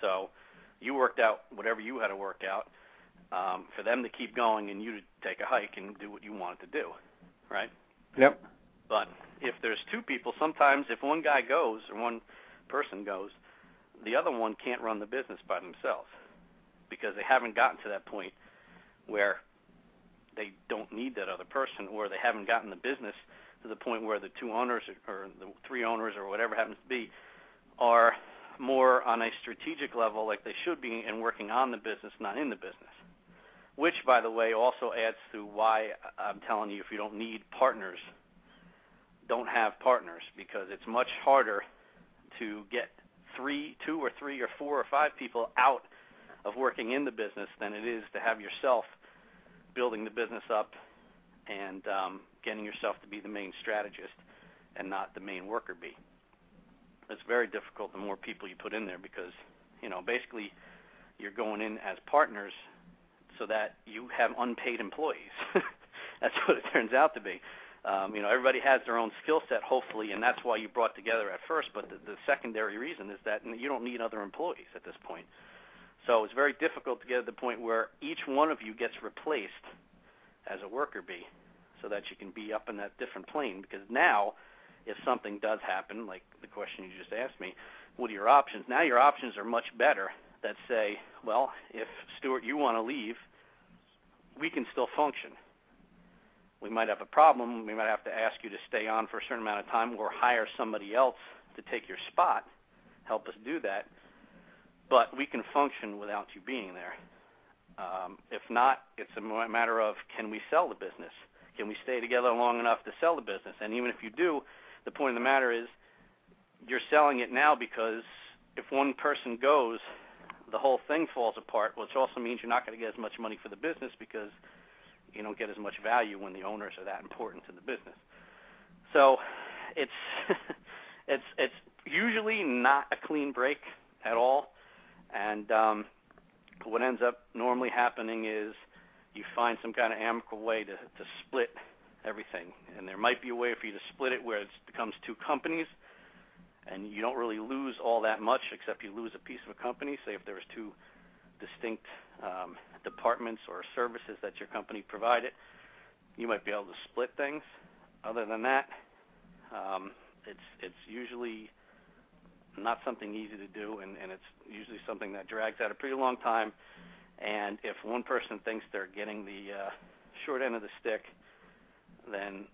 So you worked out whatever you had to work out um, for them to keep going and you to take a hike and do what you wanted to do, right? Yep. But if there's two people, sometimes if one guy goes or one person goes, the other one can't run the business by themselves because they haven't gotten to that point where they don't need that other person or they haven't gotten the business to the point where the two owners or, the three owners or whatever happens to be are more on a strategic level like they should be and working on the business, not in the business. Which, by the way, also adds to why I'm telling you if you don't need partners, don't have partners because it's much harder to get three, two or three or four or five people out of working in the business than it is to have yourself building the business up and um, getting yourself to be the main strategist and not the main worker bee. It's very difficult the more people you put in there because, you know, basically you're going in as partners so that you have unpaid employees. That's what it turns out to be. Um, you know, everybody has their own skill set, hopefully, and that's why you brought together at first. But the, the secondary reason is that you don't need other employees at this point. So it's very difficult to get to the point where each one of you gets replaced as a worker bee so that you can be up in that different plane. Because now, if something does happen, like the question you just asked me, what are your options? Now your options are much better that say, well, if Stuart, you want to leave, we can still function. We might have a problem. We might have to ask you to stay on for a certain amount of time or hire somebody else to take your spot, help us do that but we can function without you being there. Um, if not, it's a matter of can we sell the business? Can we stay together long enough to sell the business? And even if you do, the point of the matter is you're selling it now because if one person goes, the whole thing falls apart, which also means you're not going to get as much money for the business because you don't get as much value when the owners are that important to the business. So it's it's it's usually not a clean break at all and um, what ends up normally happening is you find some kind of amicable way to, to split everything. And there might be a way for you to split it where it becomes two companies and you don't really lose all that much except you lose a piece of a company. Say if there was two distinct um, departments or services that your company provided, you might be able to split things. Other than that, um, it's it's usually not something easy to do, and, and it's usually something that drags out a pretty long time. And if one person thinks they're getting the uh, short end of the stick, then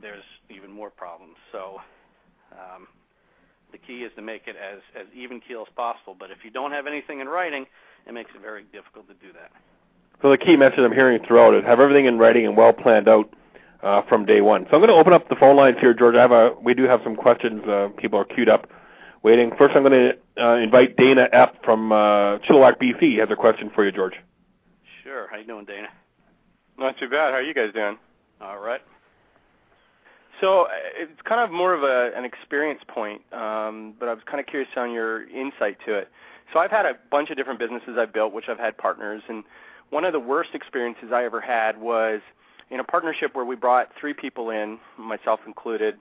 there's even more problems. So um, the key is to make it as, as even keel as possible. But if you don't have anything in writing, it makes it very difficult to do that. So the key message I'm hearing throughout is have everything in writing and well planned out uh, from day one. So I'm going to open up the phone lines here, George. I have a, we do have some questions. Uh, people are queued up waiting. First, I'm going to uh, invite Dana Epp from uh, Chilliwack, BC. He has a question for you, George. Sure. How you doing, Dana? Not too bad. How are you guys doing? All right. So uh, it's kind of more of a, an experience point, um, but I was kind of curious on your insight to it. So I've had a bunch of different businesses I've built, which I've had partners, and one of the worst experiences I ever had was in a partnership where we brought three people in, myself included,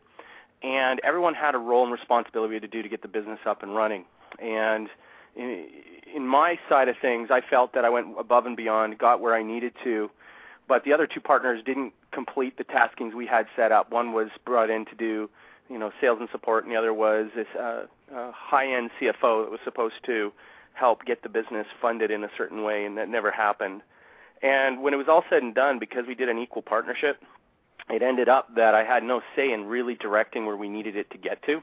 and everyone had a role and responsibility to do to get the business up and running. And in, in my side of things, I felt that I went above and beyond, got where I needed to, but the other two partners didn't complete the taskings we had set up. One was brought in to do, you know, sales and support, and the other was this uh, uh, high-end CFO that was supposed to help get the business funded in a certain way, and that never happened. And when it was all said and done, because we did an equal partnership, it ended up that I had no say in really directing where we needed it to get to.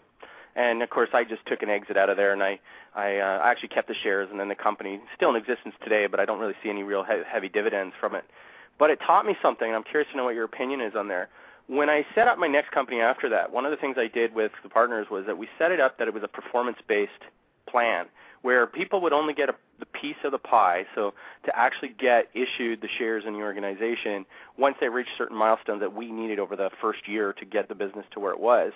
And of course, I just took an exit out of there, and I I, uh, actually kept the shares, and then the company still in existence today, but I don't really see any real he- heavy dividends from it. But it taught me something, and I'm curious to know what your opinion is on there. When I set up my next company after that, one of the things I did with the partners was that we set it up that it was a performance-based plan where people would only get a, the piece of the pie, so to actually get issued the shares in the organization once they reached certain milestones that we needed over the first year to get the business to where it was.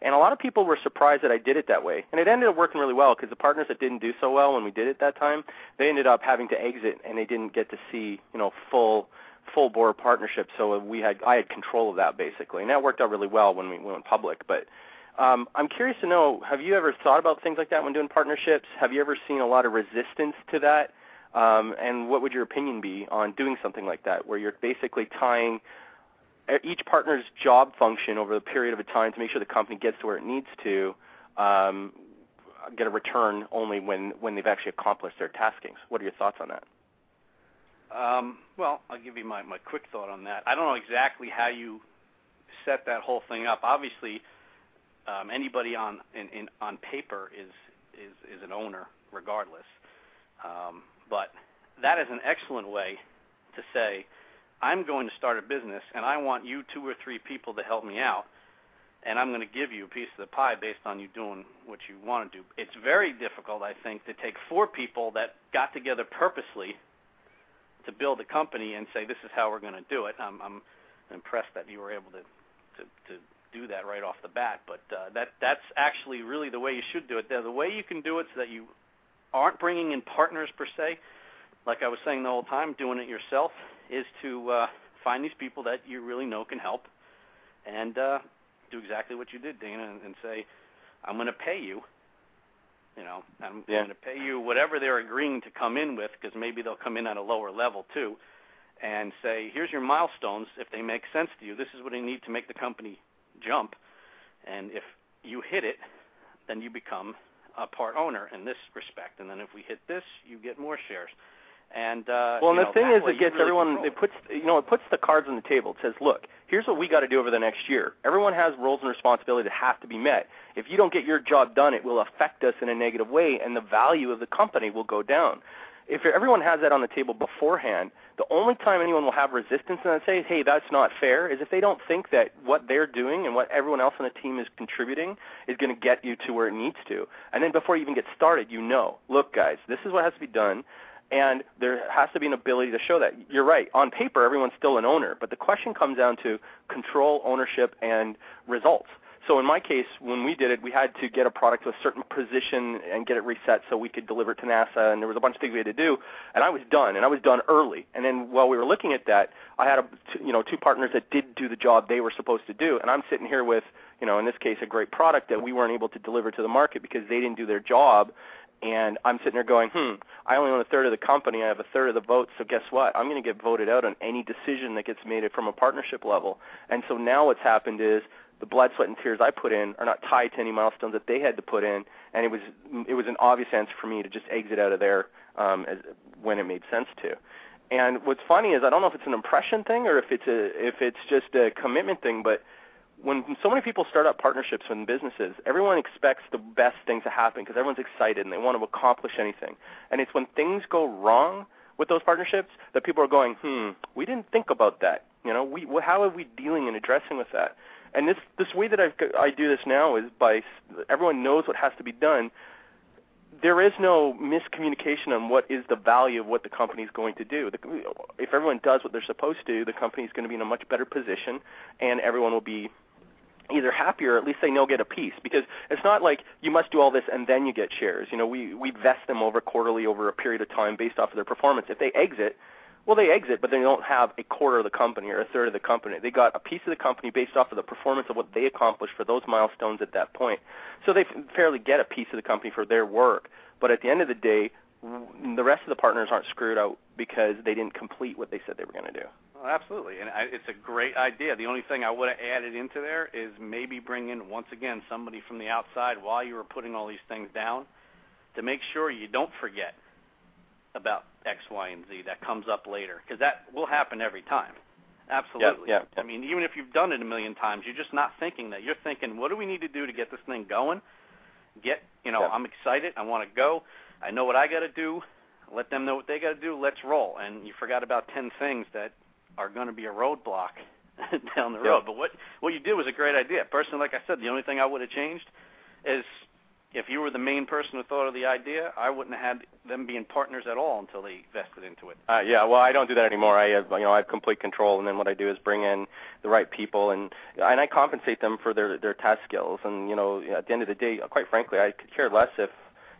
And a lot of people were surprised that I did it that way. And it ended up working really well because the partners that didn't do so well when we did it that time, they ended up having to exit and they didn't get to see, you know, full full bore partnership. So we had I had control of that basically. And that worked out really well when we went public, but um, I'm curious to know, have you ever thought about things like that when doing partnerships? Have you ever seen a lot of resistance to that? Um, and what would your opinion be on doing something like that, where you're basically tying each partner's job function over the period of a time to make sure the company gets to where it needs to um, get a return only when, when they've actually accomplished their taskings? What are your thoughts on that? Um, well, I'll give you my, my quick thought on that. I don't know exactly how you set that whole thing up. Obviously, anybody on on paper is is an owner regardless. Um, but that is an excellent way to say, I'm going to start a business and I want you two or three people to help me out, and I'm going to give you a piece of the pie based on you doing what you want to do. It's very difficult, I think, to take four people that got together purposely to build a company and say this is how we're going to do it. I'm, I'm impressed that you were able to, to do that right off the bat. But uh, that that's actually really the way you should do it. The, the way you can do it so that you aren't bringing in partners per se, like I was saying the whole time, doing it yourself, is to uh, find these people that you really know can help, and uh, do exactly what you did, Dana, and, and say, I'm going to pay you. You know, I'm yeah. going to pay you whatever they're agreeing to come in with, because maybe they'll come in at a lower level too, and say, here's your milestones. If they make sense to you, this is what I need to make the company jump. And if you hit it, then you become a part owner in this respect. And then if we hit this, you get more shares. And uh, well, and the know, thing is, it gets really everyone. It puts you know, it puts the cards on the table. It says, look, here's what we got to do over the next year. Everyone has roles and responsibilities that have to be met. If you don't get your job done, it will affect us in a negative way, and the value of the company will go down if everyone has that on the table beforehand, the only time anyone will have resistance and say, "Hey, that's not fair," is if they don't think that what they're doing and what everyone else on the team is contributing is going to get you to where it needs to. And then before you even get started, you know, look, guys, this is what has to be done, and there has to be an ability to show that. You're right. On paper, everyone's still an owner, but the question comes down to control, ownership, and results. So in my case, when we did it, we had to get a product to a certain position and get it reset so we could deliver it to NASA, and there was a bunch of things we had to do. And I was done, and I was done early. And then while we were looking at that, I had a, you know two partners that did do the job they were supposed to do, and I'm sitting here with you know in this case a great product that we weren't able to deliver to the market because they didn't do their job. And I'm sitting there going, hmm, I only own a third of the company. I have a third of the votes. So guess what? I'm going to get voted out on any decision that gets made from a partnership level. And so now what's happened is the blood, sweat, and tears I put in are not tied to any milestones that they had to put in, and it was it was an obvious answer for me to just exit out of there um, as, when it made sense to. And what's funny is I don't know if it's an impression thing or if it's a if it's just a commitment thing, but when so many people start up partnerships in businesses, everyone expects the best things to happen because everyone's excited and they want to accomplish anything. And it's when things go wrong with those partnerships that people are going, hmm, we didn't think about that. You know, we how are we dealing and addressing with that? And this this way that I I do this now is by everyone knows what has to be done. There is no miscommunication on what is the value of what the company is going to do. The, if everyone does what they're supposed to, the company is going to be in a much better position, and everyone will be either happier or at least they know get a piece because it's not like you must do all this and then you get shares. You know, we we vest them over quarterly over a period of time based off of their performance. If they exit, well, they exit, but they don't have a quarter of the company or a third of the company. They got a piece of the company based off of the performance of what they accomplished for those milestones at that point. So they fairly get a piece of the company for their work. But at the end of the day, the rest of the partners aren't screwed out because they didn't complete what they said they were going to do. Well, absolutely, and I, it's a great idea. The only thing I would have added into there is maybe bring in once again somebody from the outside while you were putting all these things down to make sure you don't forget about X, Y, and Z that comes up later because that will happen every time. Absolutely. Yeah, yeah, I mean, even if you've done it a million times, you're just not thinking that. You're thinking, what do we need to do to get this thing going? Get, you know, Yeah. I'm excited. I want to go. I know what I got to do. Let them know what they got to do. Let's roll. And you forgot about ten things that are going to be a roadblock down the road. But what what you did was a great idea. Personally, like I said, the only thing I would have changed is if you were the main person who thought of the idea, I wouldn't have had them being partners at all until they vested into it. Uh, yeah, well, I don't do that anymore. I have, you know, I have complete control, and then what I do is bring in the right people, and and I compensate them for their their task skills. And you know, at the end of the day, quite frankly, I could care less if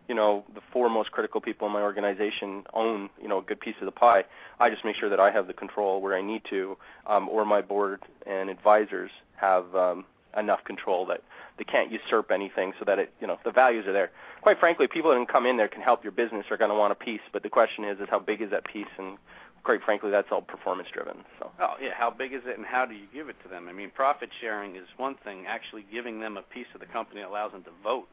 you know the four most critical people in my organization own you know a good piece of the pie. I just make sure that I have the control where I need to, um, or my board and advisors have um, enough control that they can't usurp anything, so that it you know the values are there. Quite frankly, people that can come in there can help your business are going to want a piece, but the question is is how big is that piece and quite frankly, that's all performance driven. So Oh yeah, how big is it, and how do you give it to them? I mean, profit sharing is one thing. Actually, giving them a piece of the company allows them to vote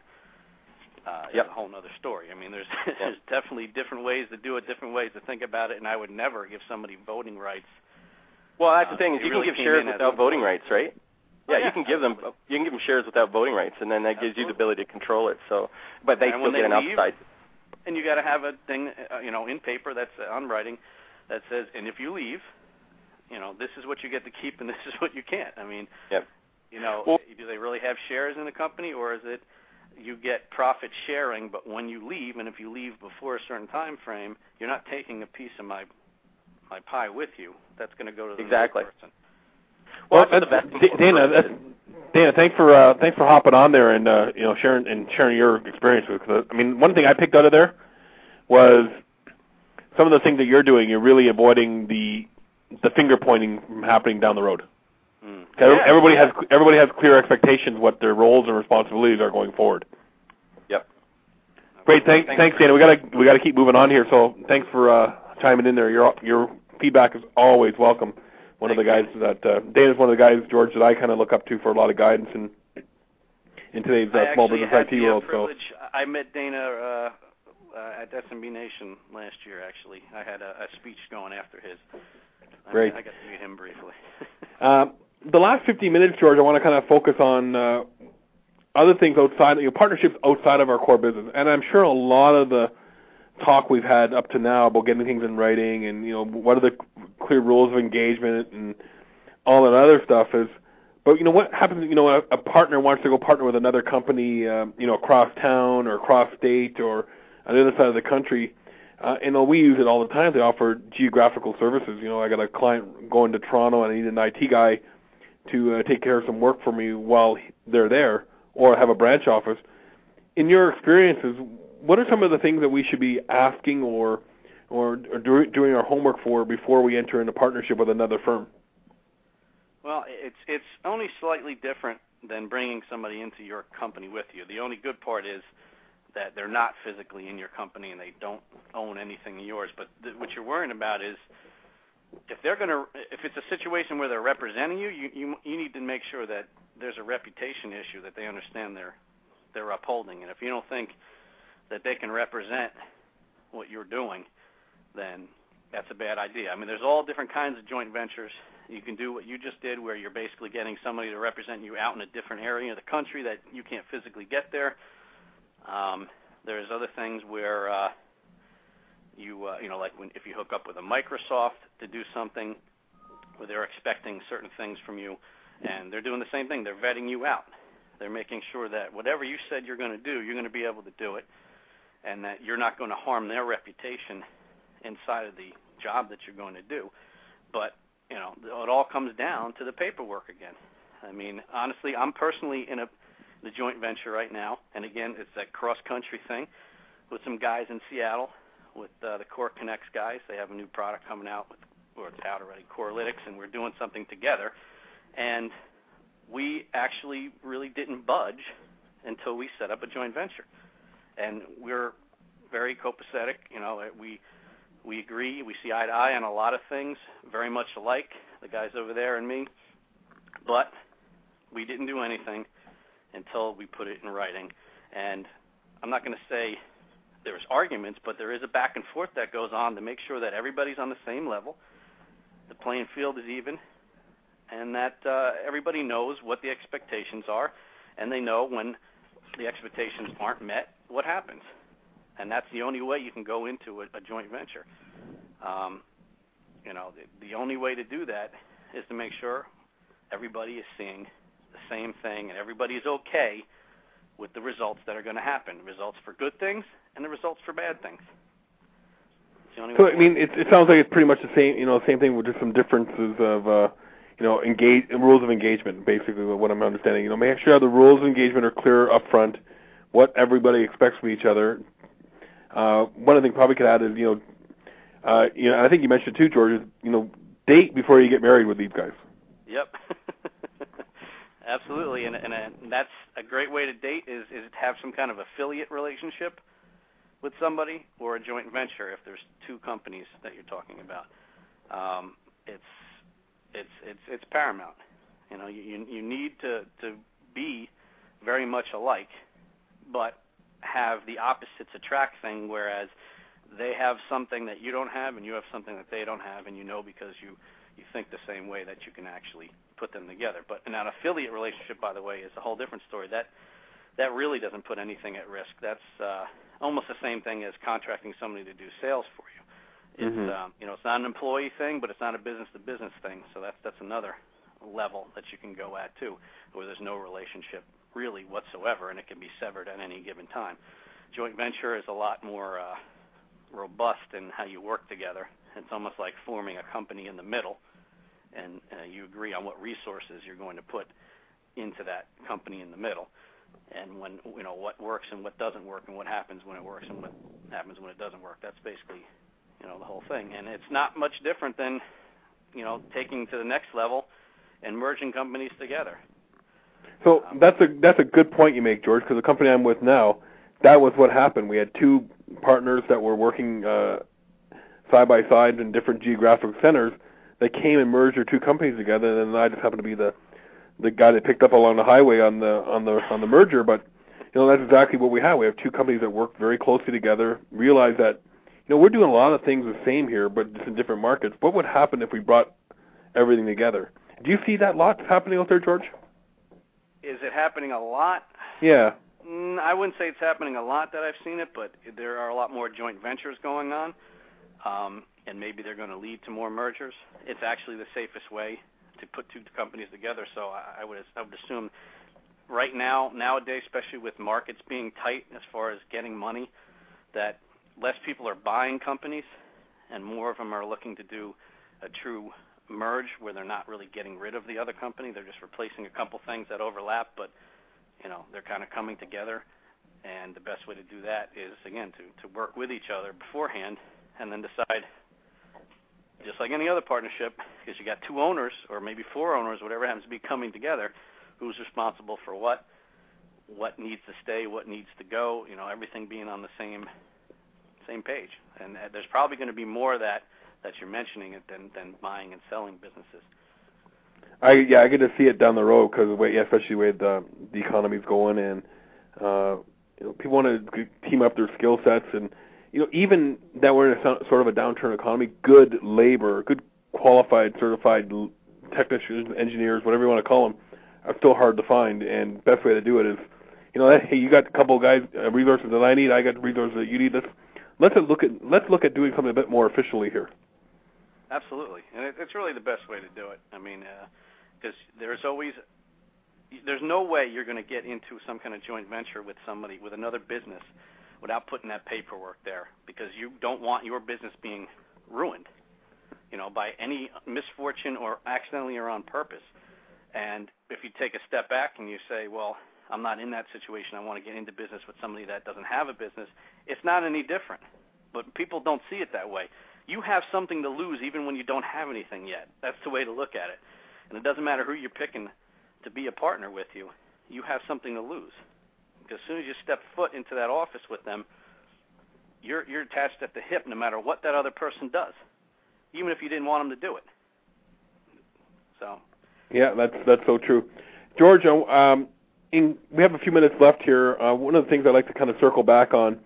uh, Yep. is a whole other story. I mean, there's there's definitely different ways to do it, different ways to think about it, and I would never give somebody voting rights. Well, that's the Uh, thing is you really can give shares without voting rights, right? Oh, Yeah, you can give them you can give them shares without voting rights, and then that gives you the ability to control it. So, but they And still get an leave, upside. And you got to have a thing, uh, you know, in paper that's uh, on writing that says, and if you leave, you know, this is what you get to keep, and this is what you can't. I mean, Yep. you know, Well- do they really have shares in the company, or is it you get profit sharing, but when you leave, and if you leave before a certain time frame, you're not taking a piece of my my pie with you. That's going to go to the next Exactly. person. Well, that's what the best Dana, that's, Dana, thanks for uh, thanks for hopping on there and uh, you know sharing and sharing your experience with. Cause, I mean, one thing I picked out of there was some of the things that you're doing. You're really avoiding the the finger pointing from happening down the road. Mm. 'Cause Yeah, everybody yeah. has everybody has clear expectations what their roles and responsibilities are going forward. Yep. Great, thanks, Thanks. thanks, Dana. We gotta we gotta keep moving on here. So thanks for uh, chiming in there. Your your feedback is always welcome. One of the guys that uh, Dana's one of the guys, George, that I kind of look up to for a lot of guidance in in today's uh, small business IT the uh, world. So privilege. I met Dana uh, uh, at SMB Nation last year. Actually, I had a, a speech going after his. I Great. I got to meet him briefly. uh, the last 15 minutes, George, I want to kind of focus on uh, other things outside, you know, partnerships outside of our core business. And I'm sure a lot of the talk we've had up to now about getting things in writing and you know what are the clear rules of engagement and all that other stuff is. But you know what happens? You know, a, a partner wants to go partner with another company, um, you know, across town or across state or on the other side of the country. Uh, and uh, we use it all the time. They offer geographical services. You know, I got a client going to Toronto and I need an IT guy to uh, take care of some work for me while they're there, or have a branch office. In your experiences, what are some of the things that we should be asking or or, or do, doing our homework for before we enter into partnership with another firm? Well, it's it's only slightly different than bringing somebody into your company with you. The only good part is that they're not physically in your company and they don't own anything in yours. But th- what you're worrying about is if they're going to if it's a situation where they're representing you, you you you need to make sure that there's a reputation issue that they understand they're they're upholding. And if you don't think that they can represent what you're doing, then that's a bad idea. I mean, there's all different kinds of joint ventures. You can do what you just did, where you're basically getting somebody to represent you out in a different area of the country that you can't physically get there. Um, there's other things where uh, you, uh, you know, like when if you hook up with a Microsoft to do something, where they're expecting certain things from you, and they're doing the same thing. They're vetting you out. They're making sure that whatever you said you're going to do, you're going to be able to do it, and that you're not going to harm their reputation inside of the job that you're going to do. But you know, it all comes down to the paperwork again. I mean, honestly, I'm personally in a the joint venture right now, and again, it's that cross country thing with some guys in Seattle with uh, the Core Connects guys. They have a new product coming out, with, or it's out already, Corelytics, and we're doing something together. And we actually really didn't budge until we set up a joint venture, and we're very copacetic. You know, we we agree, we see eye to eye on a lot of things, very much alike, the guys over there and me. But we didn't do anything until we put it in writing. And I'm not going to say there's arguments, but there is a back and forth that goes on to make sure that everybody's on the same level, the playing field is even, and that uh, everybody knows what the expectations are, and they know when the expectations aren't met, what happens. And that's the only way you can go into a, a joint venture. Um, you know, the, the only way to do that is to make sure everybody is seeing the same thing and everybody is okay with the results that are going to happen. Results for good things and the results for bad things. So I mean, it, it sounds like it's pretty much the same, you know, same thing with just some differences of, uh, you know, engage rules of engagement. Basically, what I'm understanding, you know, make sure the rules of engagement are clear up front, what everybody expects from each other. Uh, one of the probably could add is, you know, uh, you know, I think you mentioned too, George, is you know, date before you get married with these guys. Yep. Absolutely, and, and and that's a great way to date is is to have some kind of affiliate relationship with somebody or a joint venture if there's two companies that you're talking about. Um, it's it's it's it's paramount. You know, you you need to to be very much alike, but have the opposites attract thing. Whereas they have something that you don't have, and you have something that they don't have, and you know because you you think the same way that you can actually put them together. But an affiliate relationship, by the way, is a whole different story. That that really doesn't put anything at risk. That's uh, almost the same thing as contracting somebody to do sales for you. It's mm-hmm. um, you know it's not an employee thing, but it's not a business to business thing. So that's that's another level that you can go at too, where there's no relationship really whatsoever, and it can be severed at any given time. Joint venture is a lot more uh, robust in how you work together. It's almost like forming a company in the middle and uh, you agree on what resources you're going to put into that company in the middle, and when you know what works and what doesn't work, and what happens when it works and what happens when it doesn't work. That's basically you know the whole thing, and it's not much different than you know taking to the next level and merging companies together. So that's a that's a good point you make, George, because the company I'm with now, that was what happened. We had two partners that were working uh, side by side in different geographic centers, they came and merged their two companies together, and I just happened to be the the guy that picked up along the highway on the on the on the merger. But you know that's exactly what we have. We have two companies that work very closely together. Realize that you know we're doing a lot of things the same here, but just in different markets. What would happen if we brought everything together? Do you see that lot happening out there, George? Is it happening a lot? Yeah. Mm, I wouldn't say it's happening a lot that I've seen it, but there are a lot more joint ventures going on. Um, and maybe they're going to lead to more mergers. It's actually the safest way to put two companies together. So I, I would I would assume right now nowadays, especially with markets being tight as far as getting money, that less people are buying companies, and more of them are looking to do a true merge where they're not really getting rid of the other company. They're just replacing a couple things that overlap, but you know they're kind of coming together. And the best way to do that is again to to work with each other beforehand, and then decide. Just like any other partnership, because you got two owners or maybe four owners, whatever happens to be coming together, who's responsible for what, what needs to stay, what needs to go, you know, everything being on the same same page. And uh, there's probably going to be more of that that you're mentioning it than than buying and selling businesses. I yeah, I get to see it down the road because yeah, especially way the the economy's going, and uh, you know, people want to team up their skill sets, and you know, even that we're in a sort of a downturn economy, good labor, good qualified, certified technicians, engineers, whatever you want to call them, are still hard to find. And best way to do it is, you know, hey, you got a couple guys, uh, resources that I need, I got resources that you need. Let's let's look at let's look at doing something a bit more efficiently here. Absolutely, and it, it's really the best way to do it. I mean, because uh, there's always there's no way you're going to get into some kind of joint venture with somebody with another business without putting that paperwork there because you don't want your business being ruined, you know, by any misfortune or accidentally or on purpose. And if you take a step back and you say, well, I'm not in that situation. I want to get into business with somebody that doesn't have a business. It's not any different. But people don't see it that way. You have something to lose even when you don't have anything yet. That's the way to look at it. And it doesn't matter who you're picking to be a partner with you. You have something to lose. Because as soon as you step foot into that office with them, you're you're attached at the hip no matter what that other person does. Even if you didn't want them to do it. So yeah, that's that's so true. George, um, in, we have a few minutes left here. Uh, one of the things I'd like to kind of circle back on,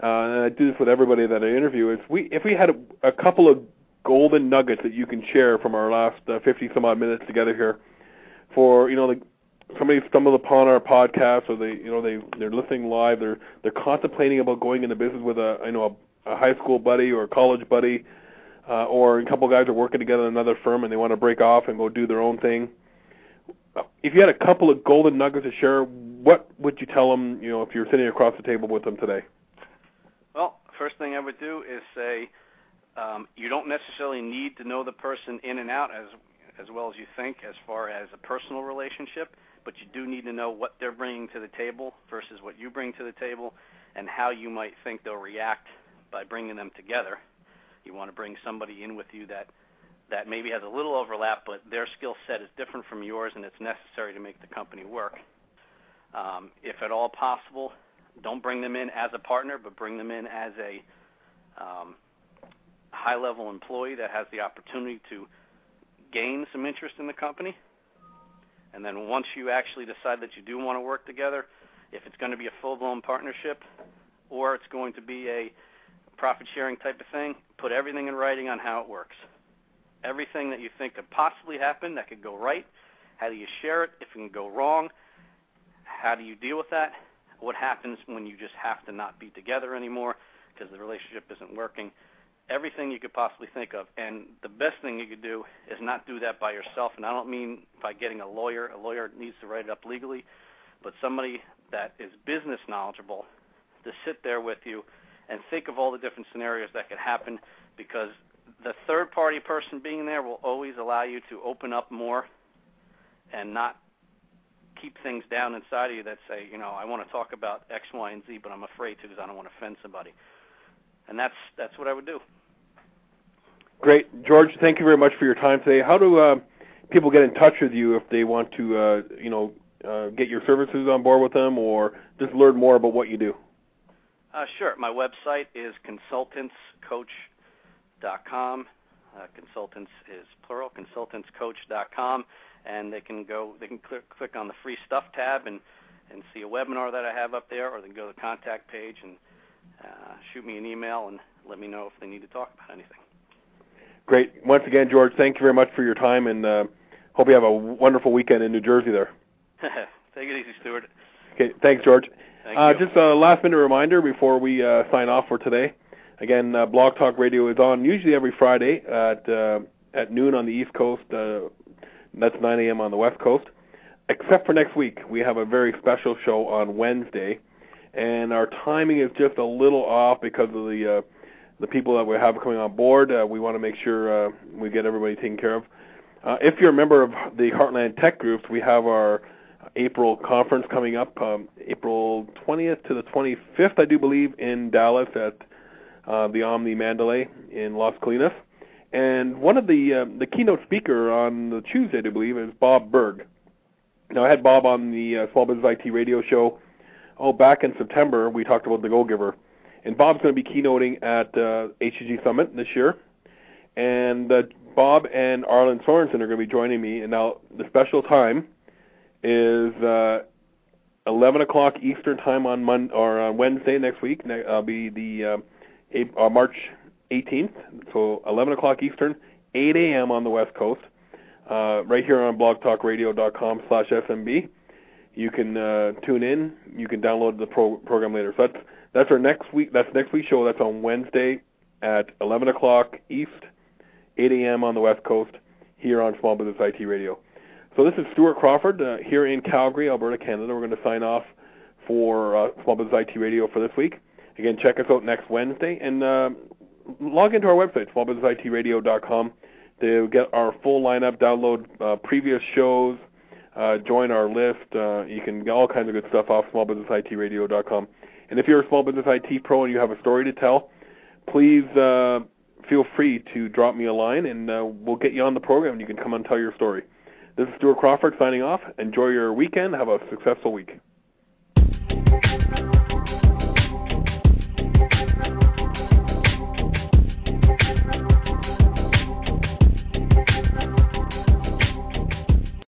and I do this with everybody that I interview, is we if we had a, a couple of golden nuggets that you can share from our last uh, 50 some odd minutes together here, for you know like somebody stumbled upon our podcast or they you know they they're listening live, they're they're contemplating about going into business with a you know a, a high school buddy or a college buddy. Uh, or a couple guys are working together in another firm and they want to break off and go do their own thing if you had a couple of golden nuggets to share, what would you tell them? You know, if you're sitting across the table with them today. Well, first thing I would do is say um, you don't necessarily need to know the person in and out as as well as you think, as far as a personal relationship, but you do need to know what they're bringing to the table versus what you bring to the table, and how you might think they'll react by bringing them together. You want to bring somebody in with you that that maybe has a little overlap, but their skill set is different from yours, and it's necessary to make the company work. Um, if at all possible, don't bring them in as a partner, but bring them in as a um, high-level employee that has the opportunity to gain some interest in the company. And then once you actually decide that you do want to work together, if it's going to be a full-blown partnership or it's going to be a profit-sharing type of thing, put everything in writing on how it works everything that you think could possibly happen that could go right. How do you share it if it can go wrong? How do you deal with that? What happens when you just have to not be together anymore because the relationship isn't working? Everything you could possibly think of. And the best thing you could do is not do that by yourself. And I don't mean by getting a lawyer. A lawyer needs to write it up legally, but somebody that is business knowledgeable to sit there with you and think of all the different scenarios that could happen because the third party person being there will always allow you to open up more and not keep things down inside of you that say, you know, I want to talk about X, Y, and Z, but I'm afraid to because I don't want to offend somebody. And that's that's what I would do. Great, George. Thank you very much for your time today. How do uh, people get in touch with you if they want to, uh, you know, uh, get your services on board with them, or just learn more about what you do? Uh, sure. My website is consultantscoach.com consultantscoach.com. Uh, consultants is plural, consultantscoach.com, and they can go, they can click, click on the free stuff tab and, and see a webinar that I have up there, or they can go to the contact page and uh, shoot me an email and let me know if they need to talk about anything. Great. Once again, George, thank you very much for your time, and uh, hope you have a wonderful weekend in New Jersey there. Take it easy, Stuart. Okay, thanks, George. Thank uh, just a last minute reminder before we uh, sign off for today. Again, uh, Blog Talk Radio is on usually every Friday at uh, at noon on the East Coast. That's 9 a.m. on the West Coast. Except for next week, we have a very special show on Wednesday, and our timing is just a little off because of the uh, the people that we have coming on board. Uh, we want to make sure uh, we get everybody taken care of. Uh, if you're a member of the Heartland Tech Groups, we have our April conference coming up, um, April 20th to the 25th, I do believe, in Dallas at uh, the Omni Mandalay in Las Colinas. And one of the uh, the keynote speaker on the Tuesday, I believe, is Bob Burg. Now, I had Bob on the uh, Small Business IT radio show. Oh, back in September, we talked about the Go Giver, and Bob's going to be keynoting at uh, HTG Summit this year. And uh, Bob and Arlin Sorensen are going to be joining me. And now the special time is uh, 11 o'clock Eastern time on Mon- or on Wednesday next week. Ne- uh, be the uh, uh, March 18th, so 11 o'clock Eastern, 8 a.m. on the West Coast, uh, right here on blogtalkradio.com slash SMB. You can uh, tune in. You can download the pro- program later. So that's that's our next week. That's next week's show. That's on Wednesday at 11 o'clock East, 8 a.m. on the West Coast, here on Small Business IT Radio. So this is Stuart Crawford uh, here in Calgary, Alberta, Canada. We're going to sign off for uh, Small Business IT Radio for this week. Again, check us out next Wednesday and uh, log into our website, smallbusinessitradio.com, to get our full lineup, download uh, previous shows, uh, join our list. Uh, you can get all kinds of good stuff off smallbusinessitradio.com. And if you're a small business IT pro and you have a story to tell, please uh, feel free to drop me a line and uh, we'll get you on the program and you can come and tell your story. This is Stuart Crawford signing off. Enjoy your weekend. Have a successful week.